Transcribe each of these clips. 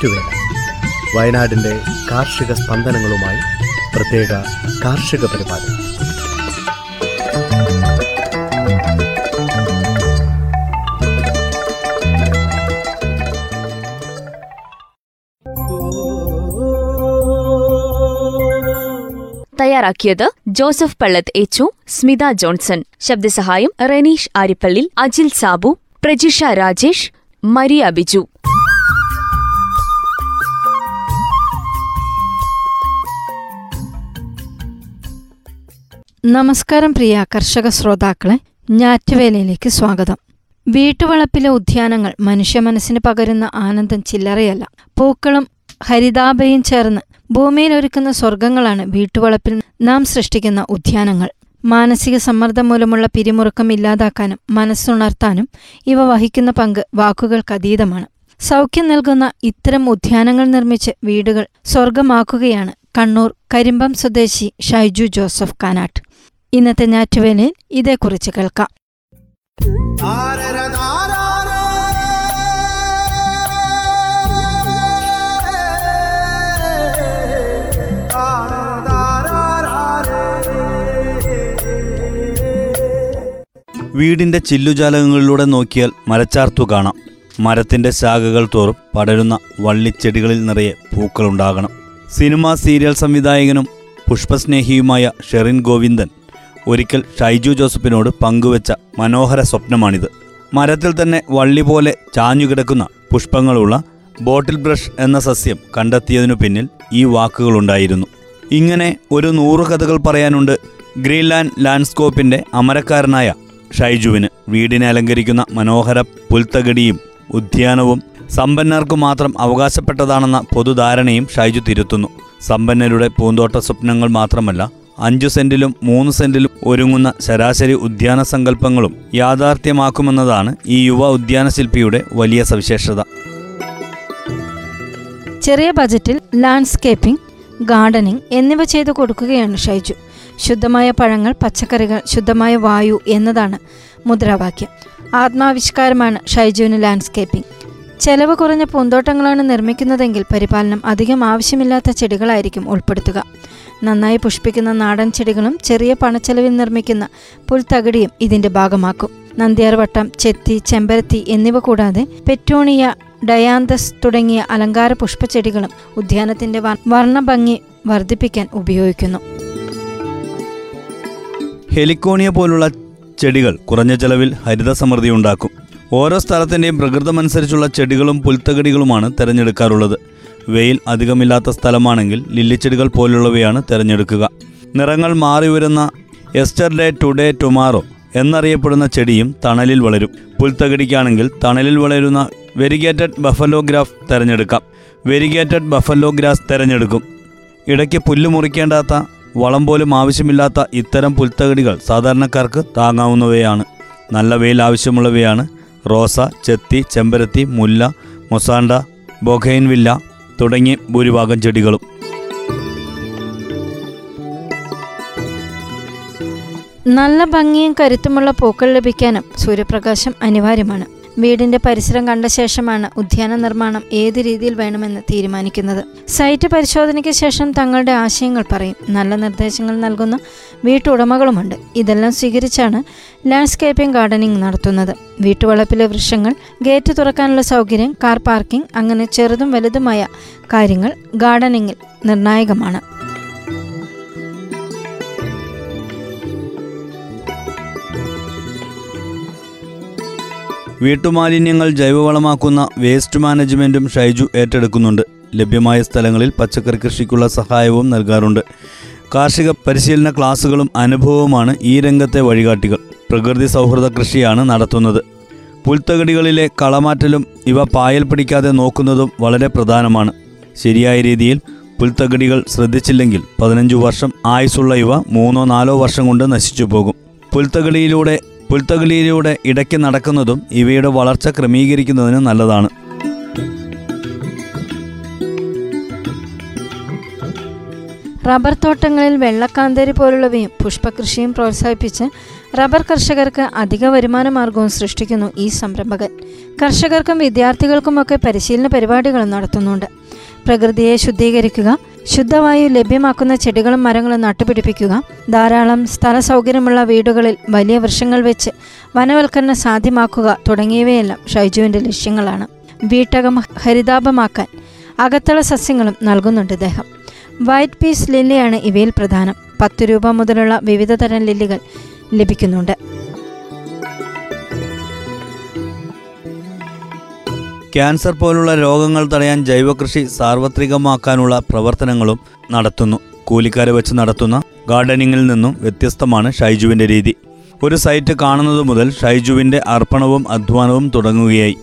ഞാറ്റുവേല വയനാടിന്റെ കാർഷിക സ്പന്ദനങ്ങളുമായി പ്രത്യേക കാർഷിക പരിപാടി. തയ്യാറാക്കിയത് ജോസഫ് പള്ളത്ത് എച്ചു സ്മിത ജോൺസൺ. ശബ്ദസഹായം റെനീഷ് ആരിപ്പള്ളി അജിൽ സാബു പ്രജിഷ രാജേഷ് മരിയ ബിജു. നമസ്കാരം പ്രിയ കർഷക ശ്രോതാക്കളെ ഞാറ്റുവേലയിലേക്ക് സ്വാഗതം. വീട്ടുവളപ്പിലെ ഉദ്യാനങ്ങൾ മനുഷ്യ മനസ്സിന് പകരുന്ന ആനന്ദം ചില്ലറയല്ല. പൂക്കളും ഹരിതാഭയും ചേർന്ന് ഭൂമിയിൽ ഒരുക്കുന്ന സ്വർഗങ്ങളാണ് വീട്ടുവളപ്പിൽ നാം സൃഷ്ടിക്കുന്ന ഉദ്യാനങ്ങൾ. മാനസിക സമ്മർദ്ദം മൂലമുള്ള പിരിമുറുക്കം ഇല്ലാതാക്കാനും മനസ്സുണർത്താനും ഇവ വഹിക്കുന്ന പങ്ക് വാക്കുകൾക്കതീതമാണ് സൗഖ്യം നൽകുന്ന ഇത്തരം ഉദ്യാനങ്ങൾ നിർമ്മിച്ച് വീടുകൾ സ്വർഗമാക്കുകയാണ് കണ്ണൂർ കരിമ്പം സ്വദേശി ഷൈജു ജോസഫ് കാനാട്ട്. ഇന്നത്തെ ഞാറ്റുവേലിൽ ഇതേക്കുറിച്ച് കേൾക്കാം. വീടിന്റെ ചില്ലുജാലകങ്ങളിലൂടെ നോക്കിയാൽ മരച്ചാർത്തു കാണാം. മരത്തിന്റെ ശാഖകൾ തോറും പടരുന്ന വള്ളിച്ചെടികളിൽ നിറയെ പൂക്കളുണ്ടാകണം. സിനിമാ സീരിയൽ സംവിധായകനും പുഷ്പസ്നേഹിയുമായ ഷെറിൻ ഗോവിന്ദൻ ഒരിക്കൽ ഷൈജു ജോസഫിനോട് പങ്കുവച്ച മനോഹര സ്വപ്നമാണിത്. മരത്തിൽ തന്നെ വള്ളി പോലെ ചാഞ്ഞുകിടക്കുന്ന പുഷ്പങ്ങളുള്ള ബോട്ടിൽ ബ്രഷ് എന്ന സസ്യം കണ്ടെത്തിയതിനു പിന്നിൽ ഈ വാക്കുകളുണ്ടായിരുന്നു. ഇങ്ങനെ ഒരു നൂറു കഥകൾ പറയാനുണ്ട് ഗ്രീൻലാൻഡ് ലാൻഡ്സ്കോപ്പിന്റെ അമരക്കാരനായ ഷൈജുവിന്. വീടിനെ അലങ്കരിക്കുന്ന മനോഹര പുൽത്തകടിയും ഉദ്യാനവും സമ്പന്നർക്ക് മാത്രം അവകാശപ്പെട്ടതാണെന്ന പൊതുധാരണയും ഷൈജു തിരുത്തുന്നു. സമ്പന്നരുടെ പൂന്തോട്ട സ്വപ്നങ്ങൾ മാത്രമല്ല അഞ്ചു സെന്റിലും മൂന്ന് സെന്റിലും ഒരുങ്ങുന്ന ശരാശരി ഉദ്യാന സങ്കല്പങ്ങളും യാഥാർത്ഥ്യമാക്കുമെന്നതാണ് ഈ യുവ ഉദ്യാന ശില്പിയുടെ വലിയ സവിശേഷത. ചെറിയ ബജറ്റിൽ ലാൻഡ്സ്കേപ്പിംഗ് ഗാർഡനിങ് എന്നിവ ചെയ്തു കൊടുക്കുകയാണ് ഷൈജു. ശുദ്ധമായ പഴങ്ങൾ പച്ചക്കറികൾ ശുദ്ധമായ വായു എന്നതാണ് മുദ്രാവാക്യം. ആത്മാവിഷ്കാരമാണ് ഷൈജുവിന് ലാൻഡ്സ്കേപ്പിംഗ്. ചെലവ് കുറഞ്ഞ പൂന്തോട്ടങ്ങളാണ് നിർമ്മിക്കുന്നതെങ്കിൽ പരിപാലനം അധികം ആവശ്യമില്ലാത്ത ചെടികളായിരിക്കും ഉൾപ്പെടുത്തുക. നന്നായി പുഷ്പിക്കുന്ന നാടൻ ചെടികളും ചെറിയ പണച്ചെലവിൽ നിർമ്മിക്കുന്ന പുൽത്തകിടിയും ഇതിന്റെ ഭാഗമാക്കും. നന്ദ്യാർവട്ടം ചെത്തി ചെമ്പരത്തി എന്നിവ കൂടാതെ പെറ്റോണിയ ഡയാന്തസ് തുടങ്ങിയ അലങ്കാര പുഷ്പച്ചെടികളും ഉദ്യാനത്തിന്റെ വർണഭംഗി വർദ്ധിപ്പിക്കാൻ ഉപയോഗിക്കുന്നു. ഹെലിക്കോണിയ പോലുള്ള ചെടികൾ കുറഞ്ഞ ചെലവിൽ ഹരിത സമൃദ്ധി ഉണ്ടാക്കും. ഓരോ സ്ഥലത്തിന്റെയും പ്രകൃതമനുസരിച്ചുള്ള ചെടികളും പുൽത്തകടികളുമാണ് തിരഞ്ഞെടുക്കാറുള്ളത്. വെയിൽ അധികമില്ലാത്ത സ്ഥലമാണെങ്കിൽ ലില്ലിച്ചെടികൾ പോലുള്ളവയാണ് തിരഞ്ഞെടുക്കുക. നിറങ്ങൾ മാറി വരുന്ന എസ്റ്റർഡേ ടുഡേ ടുമാറോ എന്നറിയപ്പെടുന്ന ചെടിയും തണലിൽ വളരും. പുൽത്തകടിക്കാണെങ്കിൽ തണലിൽ വളരുന്ന വെരിഗേറ്റഡ് ബഫലോഗ്രാഫ് തിരഞ്ഞെടുക്കാം. വെരിഗേറ്റഡ് ബഫലോഗ്രാസ് തിരഞ്ഞെടുക്കും. ഇടയ്ക്ക് പുല്ല് മുറിക്കേണ്ടാത്ത വളം പോലും ആവശ്യമില്ലാത്ത ഇത്തരം പുൽത്തകടികൾ സാധാരണക്കാർക്ക് താങ്ങാവുന്നവയാണ്. നല്ല വെയിൽ ആവശ്യമുള്ളവയാണ് റോസ ചെത്തി ചെമ്പരത്തി മുല്ല മൊസാണ്ട ബൊഖൈൻവില്ല തുടങ്ങി ഭൂരിഭാഗം ചെടികളും. നല്ല ഭംഗിയും കരുത്തുമുള്ള പൂക്കൾ ലഭിക്കാനും സൂര്യപ്രകാശം അനിവാര്യമാണ്. വീടിന്റെ പരിസരം കണ്ട ശേഷമാണ് ഉദ്യാന നിർമ്മാണം ഏത് രീതിയിൽ വേണമെന്ന് തീരുമാനിക്കുന്നത്. സൈറ്റ് പരിശോധനയ്ക്ക് ശേഷം തങ്ങളുടെ ആശയങ്ങൾ പറയും. നല്ല നിർദ്ദേശങ്ങൾ നൽകുന്ന വീട്ടുടമകളുമുണ്ട്. ഇതെല്ലാം സ്വീകരിച്ചാണ് ലാൻഡ്സ്കേപ്പിംഗ് ഗാർഡനിംഗ് നടത്തുന്നത്. വീട്ടുവളപ്പിലെ വൃക്ഷങ്ങൾ ഗേറ്റ് തുറക്കാനുള്ള സൗകര്യം കാർ പാർക്കിംഗ് അങ്ങനെ ചെറുതും വലുതുമായ കാര്യങ്ങൾ ഗാർഡനിങ്ങിൽ നിർണായകമാണ്. വീട്ടുമാലിന്യങ്ങൾ ജൈവവളമാക്കുന്ന വേസ്റ്റ് മാനേജ്മെന്റും ഷൈജു ഏറ്റെടുക്കുന്നുണ്ട്. ലഭ്യമായ സ്ഥലങ്ങളിൽ പച്ചക്കറി കൃഷിക്കുള്ള സഹായവും നൽകാറുണ്ട്. കാർഷിക പരിശീലന ക്ലാസുകളും അനുഭവവുമാണ് ഈ രംഗത്തെ വഴികാട്ടികൾ. പ്രകൃതി സൗഹൃദ കൃഷിയാണ് നടത്തുന്നത്. പുൽത്തകടികളിലെ കളമാറ്റലും ഇവ പായൽ പിടിക്കാതെ നോക്കുന്നതും വളരെ പ്രധാനമാണ്. ശരിയായ രീതിയിൽ പുൽത്തകടികൾ ശ്രദ്ധിച്ചില്ലെങ്കിൽ പതിനഞ്ചു വർഷം ആയുസുള്ള ഇവ മൂന്നോ നാലോ വർഷം കൊണ്ട് നശിച്ചു പോകും. പുൽത്തകടിയിലൂടെ പുൽത്തകടിയിലൂടെ ഇടയ്ക്ക് നടക്കുന്നതും ഇവയുടെ വളർച്ച ക്രമീകരിക്കുന്നതിന് നല്ലതാണ്. റബ്ബർ തോട്ടങ്ങളിൽ വെള്ളക്കാന്തരി പോലുള്ളവയും പുഷ്പകൃഷിയും പ്രോത്സാഹിപ്പിച്ച് റബ്ബർ കർഷകർക്ക് അധിക വരുമാന മാർഗവും സൃഷ്ടിക്കുന്നു ഈ സംരംഭകൻ. കർഷകർക്കും വിദ്യാർത്ഥികൾക്കുമൊക്കെ പരിശീലന പരിപാടികളും നടത്തുന്നുണ്ട്. പ്രകൃതിയെ ശുദ്ധീകരിക്കുക ശുദ്ധവായു ലഭ്യമാക്കുന്ന ചെടികളും മരങ്ങളും നട്ടുപിടിപ്പിക്കുക. ധാരാളം സ്ഥല സൗകര്യമുള്ള വീടുകളിൽ വലിയ വൃക്ഷങ്ങൾ വെച്ച് വനവൽക്കരണം സാധ്യമാക്കുക തുടങ്ങിയവയെല്ലാം ഷൈജുവിന്റെ ലക്ഷ്യങ്ങളാണ്. വീട്ടകം ഹരിതാപമാക്കാൻ അകത്തള സസ്യങ്ങളും നൽകുന്നുണ്ട് ഇദ്ദേഹം. വൈറ്റ് പീസ് ലില്ലിയാണ് ഇവയിൽ പ്രധാനം. പത്ത് രൂപ മുതലുള്ള വിവിധ തരം ലില്ലികൾ ലഭിക്കുന്നുണ്ട്. ക്യാൻസർ പോലുള്ള രോഗങ്ങൾ തടയാൻ ജൈവകൃഷി സാർവത്രികമാക്കാനുള്ള പ്രവർത്തനങ്ങളും നടത്തുന്നു. കൂലിക്കാരെ വെച്ച് നടത്തുന്ന ഗാർഡനിങ്ങിൽ നിന്നും വ്യത്യസ്തമാണ് ഷൈജുവിന്റെ രീതി. ഒരു സൈറ്റ് കാണുന്നത് മുതൽ ഷൈജുവിന്റെ അർപ്പണവും അധ്വാനവും തുടങ്ങുകയായി.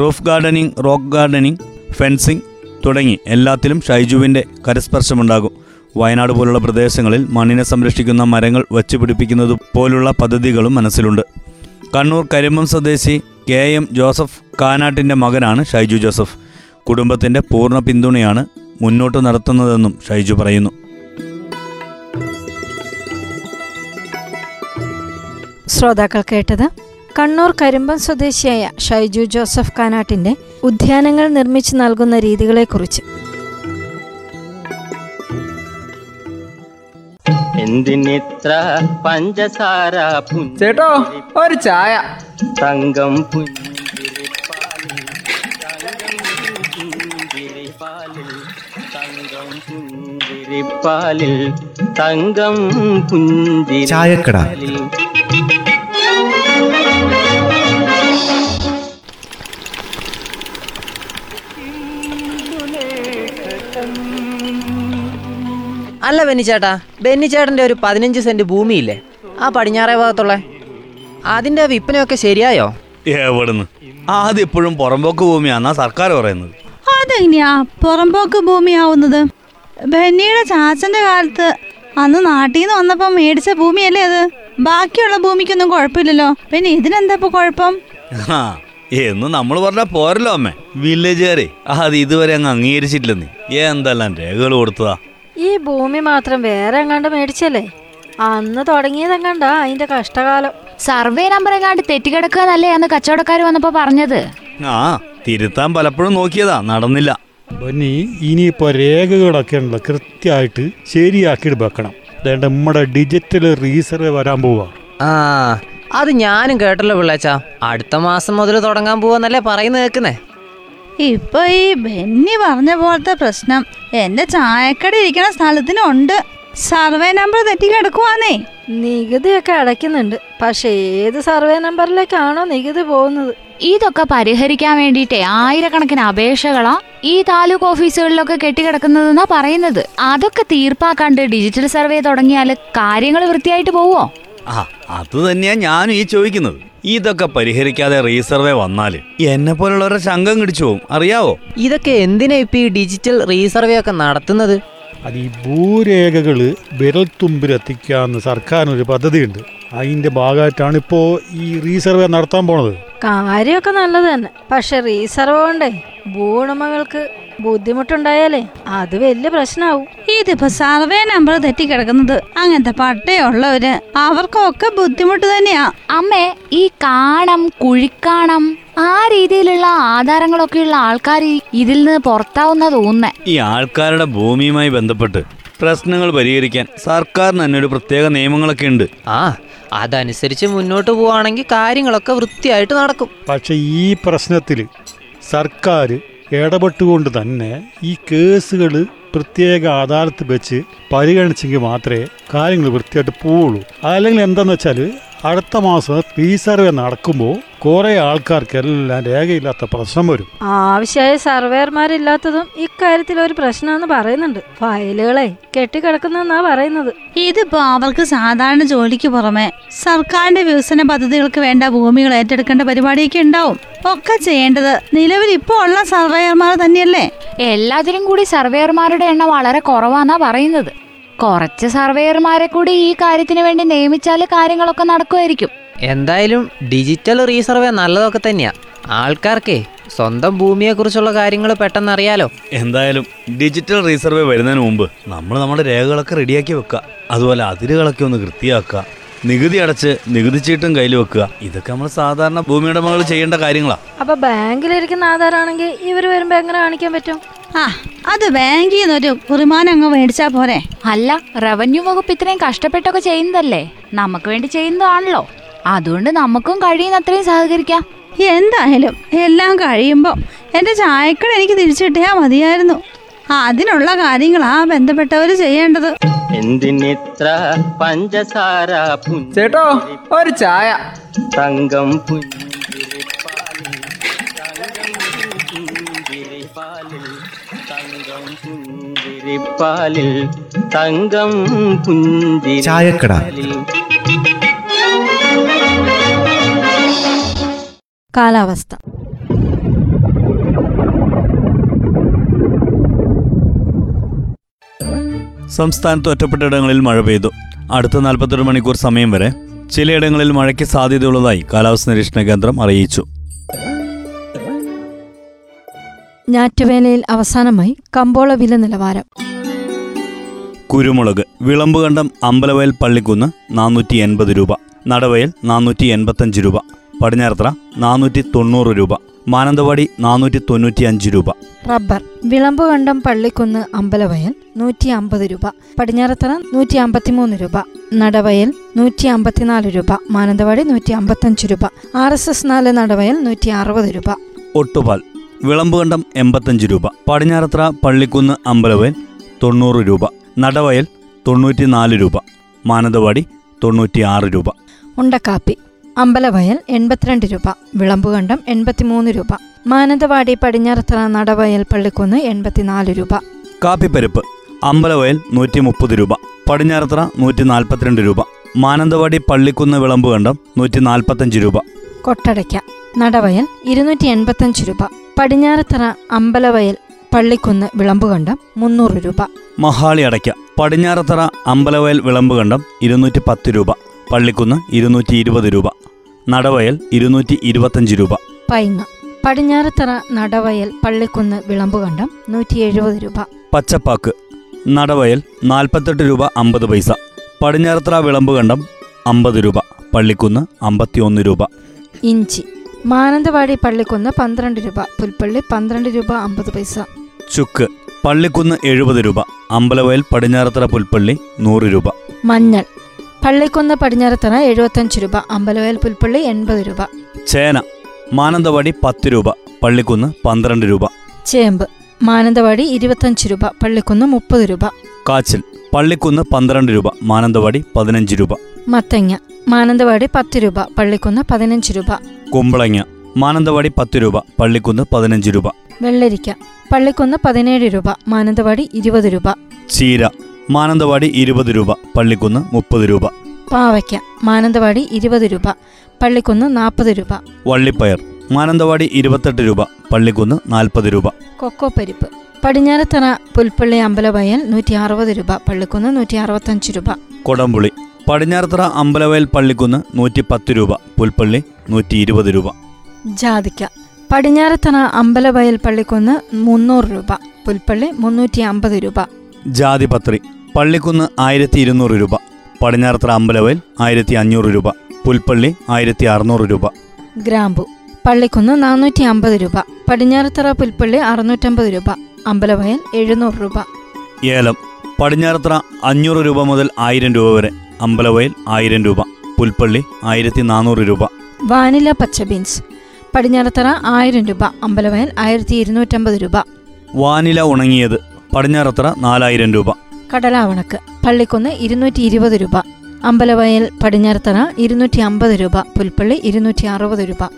Roof gardening rock gardening fencing തുടങ്ങി എല്ലാത്തിലും ഷൈജുവിന്റെ കരസ്പർശമുണ്ടാകും. വയനാട് പോലുള്ള പ്രദേശങ്ങളിൽ മണ്ണിനെ സംരക്ഷിക്കുന്ന മരങ്ങൾ വച്ചുപിടിപ്പിക്കുന്നത് പോലുള്ള പദ്ധതികളും മനസ്സിലുണ്ട്. കണ്ണൂർ കരിമ്പം സ്വദേശി കെ എം ജോസഫ് കാനാട്ടിന്റെ മകനാണ് ഷൈജു ജോസഫ്. കുടുംബത്തിന്റെ പൂർണ പിന്തുണയാണ് മുന്നോട്ട് നടത്തുന്നതെന്നും ഷൈജു പറയുന്നു. ശ്രോതാക്കൾ കേട്ടത് കണ്ണൂർ കരിമ്പം സ്വദേശിയായ ഷൈജു ജോസഫ് കാനാട്ടിന്റെ ഉദ്യാനങ്ങൾ നിർമ്മിച്ചു നൽകുന്ന രീതികളെക്കുറിച്ച്. എന്തിനിത്ര പഞ്ചസാര ചേട്ടോ ഒരു ചായ. തങ്കം പുഞ്ചിരിപ്പാലിൽ തങ്കം പുഞ്ചിരിപ്പാലിൽ തങ്കം പുഞ്ചിരിപ്പാലിൽ ചായക്കട. അല്ല ബെന്നി ചേട്ടാ ബെന്നി ചേട്ടന്റെ ഒരു പതിനഞ്ച് സെന്റ് ഭൂമിയില്ലേ ആ പടിഞ്ഞാറേ ഭാഗത്തുള്ള അതിന്റെ വിപ്പനയൊക്കെ ശരിയായോ? എവിടുന്ന്? അതിപ്പോഴും പുറമ്പോക്ക് ഭൂമിയാന്നാ സർക്കാർ പറയുന്നത്. അതെങ്ങനെയാ? പുറമ്പോക്ക് ഭൂമിയാവുന്നത്? ബെന്നിയുടെ ചാച്ചന്റെ കാലത്ത് അന്ന് നാട്ടിൽ നിന്ന് വന്നപ്പോ മേടിച്ച ഭൂമിയല്ലേ അത്? ബാക്കിയുള്ള ഭൂമിക്കൊന്നും കുഴപ്പമില്ലല്ലോ. പിന്നെ ഇതിനെന്താ ഇപ്പൊ കുഴപ്പം? ആ എന്ന് നമ്മൾ പറഞ്ഞ പോരല്ലോ അമ്മേ. വില്ലേജുകാരെ അത് ഇതുവരെ അങ്ങ് അംഗീകരിച്ചിട്ടില്ലെന്ന്. എന്തെല്ലാം രേഖകൾ കൊടുത്തതാ? ഈ ഭൂമി മാത്രം വേറെ എങ്ങാണ്ട് മേടിച്ചല്ലേ? അന്ന് തുടങ്ങിയതെങ്ങാണ്ടാ അതിന്റെ കഷ്ടകാലം? സർവേ നമ്പർ എങ്ങാണ്ട് തെറ്റിക്കിടക്കുക എന്നല്ലേ അന്ന് കച്ചവടക്കാർ വന്നപ്പോ പറഞ്ഞത്. ആ തിരുത്താൻ പലപ്പോഴും നോക്കിയതാ നടന്നില്ല. ബന്നി ഇനിയിപ്പോ രേഖകളൊക്കെ ഉണ്ടല്ലോ കൃത്യമായിട്ട് ശരിയാക്കി വെക്കണം. അതേണ്ട നമ്മുടെ ഡിജിറ്റൽ റീസർവേ വരാൻ പോവാ. ആ അത് ഞാനും കേട്ടല്ലോ പിള്ളേച്ചാ. അടുത്ത മാസം മുതൽ തുടങ്ങാൻ പോവാന്നല്ലേ പറയുന്നത് കേൾക്കുന്നേ? ഇപ്പൊ ഈ ബെന്നി പറഞ്ഞ പോലത്തെ പ്രശ്നം എന്റെ ചായക്കട ഇരിക്കണ സ്ഥലത്തിനുണ്ട്. സർവേ നമ്പർ തെറ്റി കിടക്കുവാന്നേ. നികുതിയൊക്കെ അടയ്ക്കുന്നുണ്ട്. പക്ഷെ ഏത് സർവേ നമ്പറിലേക്കാണോ നികുതി പോകുന്നത്? ഇതൊക്കെ പരിഹരിക്കാൻ വേണ്ടിയിട്ടേ ആയിരക്കണക്കിന് അപേക്ഷകളാ ഈ താലൂക്ക് ഓഫീസുകളിലൊക്കെ കെട്ടിക്കിടക്കുന്നതെന്നാ പറയുന്നത്. അതൊക്കെ തീർപ്പാക്കാണ്ട് ഡിജിറ്റൽ സർവേ തുടങ്ങിയാൽ കാര്യങ്ങൾ വൃത്തിയായിട്ട് പോവോ? ആ അത് തന്നെയാ ഞാനും ഈ ചോദിക്കുന്നത്. ഇതൊക്കെ പരിഹരിക്കാതെ റീസർവേ വന്നാൽ എന്നെ പോലുള്ളവരുടെ ശങ്കം കിടിച്ചു പോകും. അറിയാവോ? ഇതൊക്കെ എന്തിനാ ഇപ്പൊ ഈ ഡിജിറ്റൽ റീസർവേ ഒക്കെ നടത്തുന്നത്? അത് ഈ ഭൂരേഖകൾ വിരൽത്തുമ്പിലെത്തിക്കാന്ന് സർക്കാരിനൊരു പദ്ധതിയുണ്ട്. അതിന്റെ ഭാഗമായിട്ടാണ് ഇപ്പോ ഈ റീസർവേ നടത്താൻ പോണത്. കാര്യമൊക്കെ നല്ലത് തന്നെ. പക്ഷെ റീസർവ് കൊണ്ടേ ഭൂവുടമകൾക്ക് ബുദ്ധിമുട്ടുണ്ടായാലേ അത് വലിയ പ്രശ്നമാവും ഇതിപ്പോ സർവേ നമ്പർ തെറ്റി കിടക്കുന്നത് അങ്ങനത്തെ പട്ടയുള്ളവര് അവർക്കൊക്കെ ബുദ്ധിമുട്ട് തന്നെയാ. അമ്മേ ഈ കാണം കുഴിക്കാണം ആ രീതിയിലുള്ള ആധാരങ്ങളൊക്കെയുള്ള ആൾക്കാർ ഇതിൽ നിന്ന് പുറത്താവുന്ന തോന്നുന്നേ. ഈ ആൾക്കാരുടെ ഭൂമിയുമായി ബന്ധപ്പെട്ട് പ്രശ്നങ്ങൾ പരിഹരിക്കാൻ സർക്കാരിന് തന്നെ ഒരു പ്രത്യേക നിയമങ്ങളൊക്കെ ഉണ്ട്. ആ അതനുസരിച്ച് മുന്നോട്ട് പോവാണെങ്കിൽ കാര്യങ്ങളൊക്കെ വൃത്തിയായിട്ട് നടക്കും. പക്ഷെ ഈ പ്രശ്നത്തിൽ സർക്കാർ ഇടപെട്ടുകൊണ്ട് തന്നെ ഈ കേസുകൾ പ്രത്യേക അദാലത്ത് വെച്ച് പരിഗണിച്ചെങ്കിൽ മാത്രമേ കാര്യങ്ങൾ വൃത്തിയായിട്ട് പോവുള്ളൂ. അല്ലെങ്കിൽ എന്താണെന്ന് വെച്ചാൽ അടുത്ത മാസം റീസർവേ നടക്കുമ്പോൾ കുറേ ആൾക്കാർക്കെല്ലാം രേഖയില്ലാത്ത പ്രശ്നം വരും. ആവശ്യമായ സർവേയർമാരില്ലാത്തതും ഇക്കാര്യത്തിൽ ഒരു പ്രശ്നമെന്ന് പറയുന്നുണ്ട്. ഫയലുകളെ കെട്ടിക്കിടക്കുന്നെന്നാ പറയുന്നത്. ഇതിപ്പോ അവർക്ക് സാധാരണ ജോലിക്ക് പുറമെ സർക്കാരിന്റെ വികസന പദ്ധതികൾക്ക് വേണ്ട ഭൂമികൾ ഏറ്റെടുക്കേണ്ട പരിപാടിയൊക്കെ ഉണ്ടാവും. ഒക്കെ ചെയ്യേണ്ടത് നിലവിൽ ഇപ്പോൾ ഉള്ള സർവേയർമാർ തന്നെയല്ലേ? എല്ലാത്തിനും കൂടി സർവേയർമാരുടെ എണ്ണം വളരെ കുറവാന്നാ പറയുന്നത്. കുറച്ച് സർവേയർമാരെ കൂടി ഈ കാര്യത്തിന് വേണ്ടി നിയമിച്ചാൽ കാര്യങ്ങളൊക്കെ നടക്കുമായിരിക്കും. എന്തായാലും ഡിജിറ്റൽ റീസർവേ നല്ലതൊക്കെ തന്നെയാ. ആൾക്കാർക്കേ സ്വന്തം ഭൂമിയെക്കുറിച്ചുള്ള കാര്യങ്ങൾ പെട്ടെന്ന് അറിയാലോ എന്തായാലും ഡിജിറ്റൽ റീസർവേ വരുന്നതിന് മുമ്പ് നമ്മൾ നമ്മുടെ രേഖകളൊക്കെ റെഡിയാക്കി വെക്കുക. അതുപോലെ അതിരുകളൊക്കെ ഒന്ന് വൃത്തിയാക്കുക. നികുതി അടച്ച് നികുതി ചീട്ടും കയ്യിൽ വെക്കുക. ഇതൊക്കെ നമ്മൾ സാധാരണ ഭൂമിയുടെ മകൾ ചെയ്യേണ്ട കാര്യങ്ങളാ. അപ്പൊ ബാങ്കിലിരിക്കുന്ന ആധാരാണെങ്കിൽ ഇവർ വരുമ്പോ എങ്ങനെ കാണിക്കാൻ പറ്റും? ആ അത് ബാങ്കിൽ നിന്നൊരു കുറിമാനം അങ്ങ് മേടിച്ചാ പോരെ. അല്ല റവന്യൂ വകുപ്പ് ഇത്രയും കഷ്ടപ്പെട്ടൊക്കെ ചെയ്യുന്നതല്ലേ? നമുക്ക് വേണ്ടി ചെയ്യുന്നതാണല്ലോ. അതുകൊണ്ട് നമുക്കും കഴിയുന്ന അത്രയും സഹകരിക്കാം. എന്തായാലും എല്ലാം കഴിയുമ്പോൾ എന്റെ ചായക്കട എനിക്ക് തിരിച്ചു കിട്ടിയാൽ മതിയായിരുന്നു. അതിനുള്ള കാര്യങ്ങളാ ബന്ധപ്പെട്ടവർ ചെയ്യേണ്ടത്. എന്തിനിത്ര പഞ്ചസാര ചേട്ടോ ഒരു ചായ. തങ്കം പുഞ്ചിരിപ്പാലിൽ പുഞ്ചിരിപ്പാലിൽ തങ്കം പുഞ്ചി ചായക്കട. കാലാവസ്ഥ. സംസ്ഥാനത്ത് ഒറ്റപ്പെട്ടയിടങ്ങളിൽ മഴ പെയ്തു. അടുത്ത നാൽപ്പത്തെട്ട് മണിക്കൂർ സമയം വരെ ചിലയിടങ്ങളിൽ മഴയ്ക്ക് സാധ്യതയുള്ളതായി കാലാവസ്ഥാ നിരീക്ഷണ കേന്ദ്രം അറിയിച്ചു. ഞാറ്റുവേലയിൽ അവസാനമായി കമ്പോള വില നിലവാരം. കുരുമുളക് വിളമ്പുകണ്ടം അമ്പലവയൽ പള്ളിക്കുന്ന് നാനൂറ്റി എൺപത് രൂപ. നടവയൽ നാനൂറ്റി എൺപത്തഞ്ച് രൂപ. പടിഞ്ഞാറത്ര നാനൂറ്റി തൊണ്ണൂറ് രൂപ. മാനന്തവാടി നാനൂറ്റി തൊണ്ണൂറ്റി അഞ്ച് രൂപ. റബ്ബർ വിളമ്പുകണ്ടം പള്ളിക്കുന്ന് അമ്പലവയൽ നൂറ്റി അമ്പത് രൂപ. പടിഞ്ഞാറത്തറ നൂറ്റി അമ്പത്തിമൂന്ന് രൂപ. നടവയൽ നൂറ്റി അമ്പത്തിനാല് രൂപ. മാനന്തവാടി നൂറ്റി അമ്പത്തഞ്ച് രൂപ. ആർ എസ് എസ് നാല് നടവയൽ നൂറ്റി അറുപത് രൂപ. ഒട്ടുപാൽ വിളമ്പുകണ്ടം എൺപത്തഞ്ച് രൂപ. പടിഞ്ഞാറത്ര പള്ളിക്കുന്ന് അമ്പലവയൽ തൊണ്ണൂറ് രൂപ. നടവയൽ തൊണ്ണൂറ്റിനാല് രൂപ. മാനന്തവാടി തൊണ്ണൂറ്റിയാറ് രൂപ. ഉണ്ടക്കാപ്പി അമ്പലവയൽ എൺപത്തിരണ്ട് രൂപ. വിളമ്പുകണ്ടം എൺപത്തിമൂന്ന് രൂപ. മാനന്തവാടി പടിഞ്ഞാറത്തറ നടവയൽ പള്ളിക്കുന്ന് എൺപത്തിനാല് രൂപ. കാപ്പിപ്പരിപ്പ് അമ്പലവയൽ നൂറ്റി മുപ്പത് രൂപ. പടിഞ്ഞാറത്ര നൂറ്റി നാൽപ്പത്തിരണ്ട് രൂപ. മാനന്തവാടി പള്ളിക്കുന്ന് വിളമ്പുകണ്ടം നൂറ്റി നാൽപ്പത്തഞ്ച് രൂപ. കൊട്ടടയ്ക്ക നടവയൽ ഇരുന്നൂറ്റി എൺപത്തഞ്ച് രൂപ. പടിഞ്ഞാറത്തറ അമ്പലവയൽ പള്ളിക്കുന്ന് വിളമ്പുകണ്ടം മുന്നൂറ് രൂപ. മഹാളി അടയ്ക്ക. പടിഞ്ഞാറത്തറ അമ്പലവയൽ വിളമ്പുകണ്ടം ഇരുന്നൂറ്റി പത്ത് രൂപ. പള്ളിക്കുന്ന് ഇരുന്നൂറ്റി ഇരുപത് രൂപ. നടവയൽ ഇരുന്നൂറ്റി ഇരുപത്തഞ്ച് രൂപ. പൈങ്ങ. പടിഞ്ഞാറത്തറ നടവയൽ പള്ളിക്കുന്ന് വിളമ്പുകണ്ടം നൂറ്റി എഴുപത് രൂപ. പച്ചപ്പാക്ക്. നടവയൽ നാൽപ്പത്തെട്ട് രൂപ അമ്പത് പൈസ. പടിഞ്ഞാറത്തറ വിളമ്പുകണ്ടം അമ്പത് രൂപ. പള്ളിക്കുന്ന് അമ്പത്തിയൊന്ന് രൂപ. ഇഞ്ചി. മാനന്തവാടി പള്ളിക്കുന്ന് പന്ത്രണ്ട് രൂപ പുൽപ്പള്ളി പന്ത്രണ്ട് രൂപ അമ്പത് പൈസ. ചുക്ക് പള്ളിക്കുന്ന് എഴുപത് രൂപ അമ്പലവയൽ പടിഞ്ഞാറത്തറ പുൽപ്പള്ളി നൂറ് രൂപ. മഞ്ഞൾ പള്ളിക്കുന്ന് പടിഞ്ഞാറത്തറ എഴുപത്തഞ്ച് രൂപ അമ്പലവയൽ പുൽപ്പള്ളി എൺപത് രൂപ. ചേന മാനന്തവാടി പത്ത് രൂപ പള്ളിക്കുന്ന് പന്ത്രണ്ട് രൂപ. ചേമ്പ് മാനന്തവാടി ഇരുപത്തഞ്ച് രൂപ പള്ളിക്കുന്ന് മുപ്പത് രൂപ. കാച്ചിൽ പള്ളിക്കുന്ന് പന്ത്രണ്ട് രൂപ മാനന്തവാടി പതിനഞ്ച് രൂപ. മത്തങ്ങ മാനന്തവാടി പത്ത് രൂപ പള്ളിക്കുന്ന് പതിനഞ്ച് രൂപ. കുമ്പളങ്ങ മാനന്തവാടി പത്ത് രൂപ പള്ളിക്കുന്ന് പതിനഞ്ച് രൂപ. വെള്ളരിക്ക പള്ളിക്കുന്ന് പതിനേഴ് രൂപ മാനന്തവാടി ഇരുപത് രൂപ. ചീര മാനന്തവാടി ഇരുപത് രൂപ പള്ളിക്കുന്ന് മുപ്പത് രൂപ. പാവയ്ക്ക മാനന്തവാടി ഇരുപത് രൂപ പള്ളിക്കുന്ന് നാൽപ്പത് രൂപ. വള്ളിപ്പയർ മാനന്തവാടി ഇരുപത്തെട്ട് രൂപ പള്ളിക്കുന്ന് നാൽപ്പത് രൂപ. കൊക്കോ പരിപ്പ് പടിഞ്ഞാറത്തറ പുൽപ്പള്ളി അമ്പലവയൽ നൂറ്റി അറുപത് രൂപ പള്ളിക്കുന്ന് നൂറ്റി അറുപത്തഞ്ച് രൂപ. കൊടംപുളി പടിഞ്ഞാറത്തറ അമ്പലവയൽ പള്ളിക്കുന്ന് നൂറ്റി പത്ത് രൂപ പുൽപ്പള്ളി നൂറ്റി ഇരുപത് രൂപ. ജാതിക്ക. പടിഞ്ഞാറത്തറ അമ്പലവയൽ പള്ളിക്കുന്ന് മുന്നൂറ് രൂപ പുൽപ്പള്ളി മുന്നൂറ്റി അമ്പത് രൂപ. ജാതിപത്രി പള്ളിക്കുന്ന് ആയിരത്തി ഇരുന്നൂറ് രൂപ പടിഞ്ഞാറത്തറ അമ്പലവയൽ ആയിരത്തി അഞ്ഞൂറ് രൂപ പുൽപ്പള്ളി ആയിരത്തി അറുന്നൂറ് രൂപ. ഗ്രാമ്പു പള്ളിക്കുന്ന് നാനൂറ്റി അമ്പത് രൂപ പടിഞ്ഞാറത്തറ പുൽപ്പള്ളി അറുന്നൂറ്റമ്പത് രൂപ അമ്പലവയൽ എഴുന്നൂറ് രൂപ. ഏലം പടിഞ്ഞാറത്തറ അഞ്ഞൂറ് രൂപ മുതൽ ആയിരം രൂപ വരെ. അമ്പലവയൽ ആയിരം രൂപ പുൽപ്പള്ളി ആയിരത്തി നാനൂറ് രൂപ. വാനില പച്ച ബീൻസ് പടിഞ്ഞാറത്തറ ആയിരം രൂപ അമ്പലവയൽ ആയിരത്തി ഇരുന്നൂറ്റമ്പത് രൂപ. വാനില ഉണങ്ങിയത് പടിഞ്ഞാറത്തറ നാലായിരം രൂപ. കടലാവണക്ക് പള്ളിക്കുന്ന് ഇരുന്നൂറ്റി ഇരുപത് രൂപ. അമ്പലവയൽ പടിഞ്ഞാറത്തറ ഇരുന്നൂറ്റി അമ്പത് രൂപ പുൽപ്പള്ളി ഇരുന്നൂറ്റി അറുപത് രൂപ.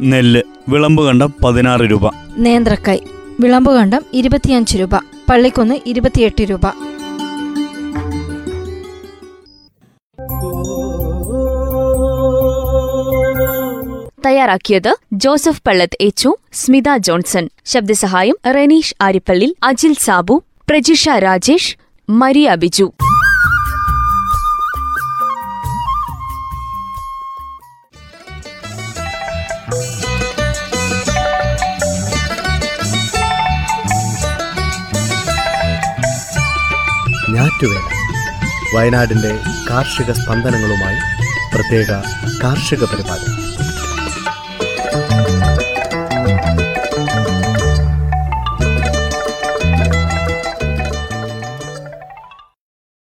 നെല്ല് വിളമ്പ് കണ്ടം പതിനാറ് രൂപ. നേന്ത്രക്കായ് വിളമ്പുകണ്ടം ഇരുപത്തിയഞ്ച് രൂപ പള്ളിക്കുന്ന് ഇരുപത്തിയെട്ട് രൂപ. തയ്യാറാക്കിയത് ജോസഫ് പള്ളത്ത് എച്ചു സ്മിത ജോൺസൺ. ശബ്ദസഹായം റെനീഷ് ആരിപ്പള്ളി അജിൽ സാബു പ്രജിഷ രാജേഷ് മരിയ ബിജു. വയനാടിന്റെ കാർഷിക സ്പന്ദനങ്ങളുമായി പ്രത്യേക കാർഷിക പരിപാടി.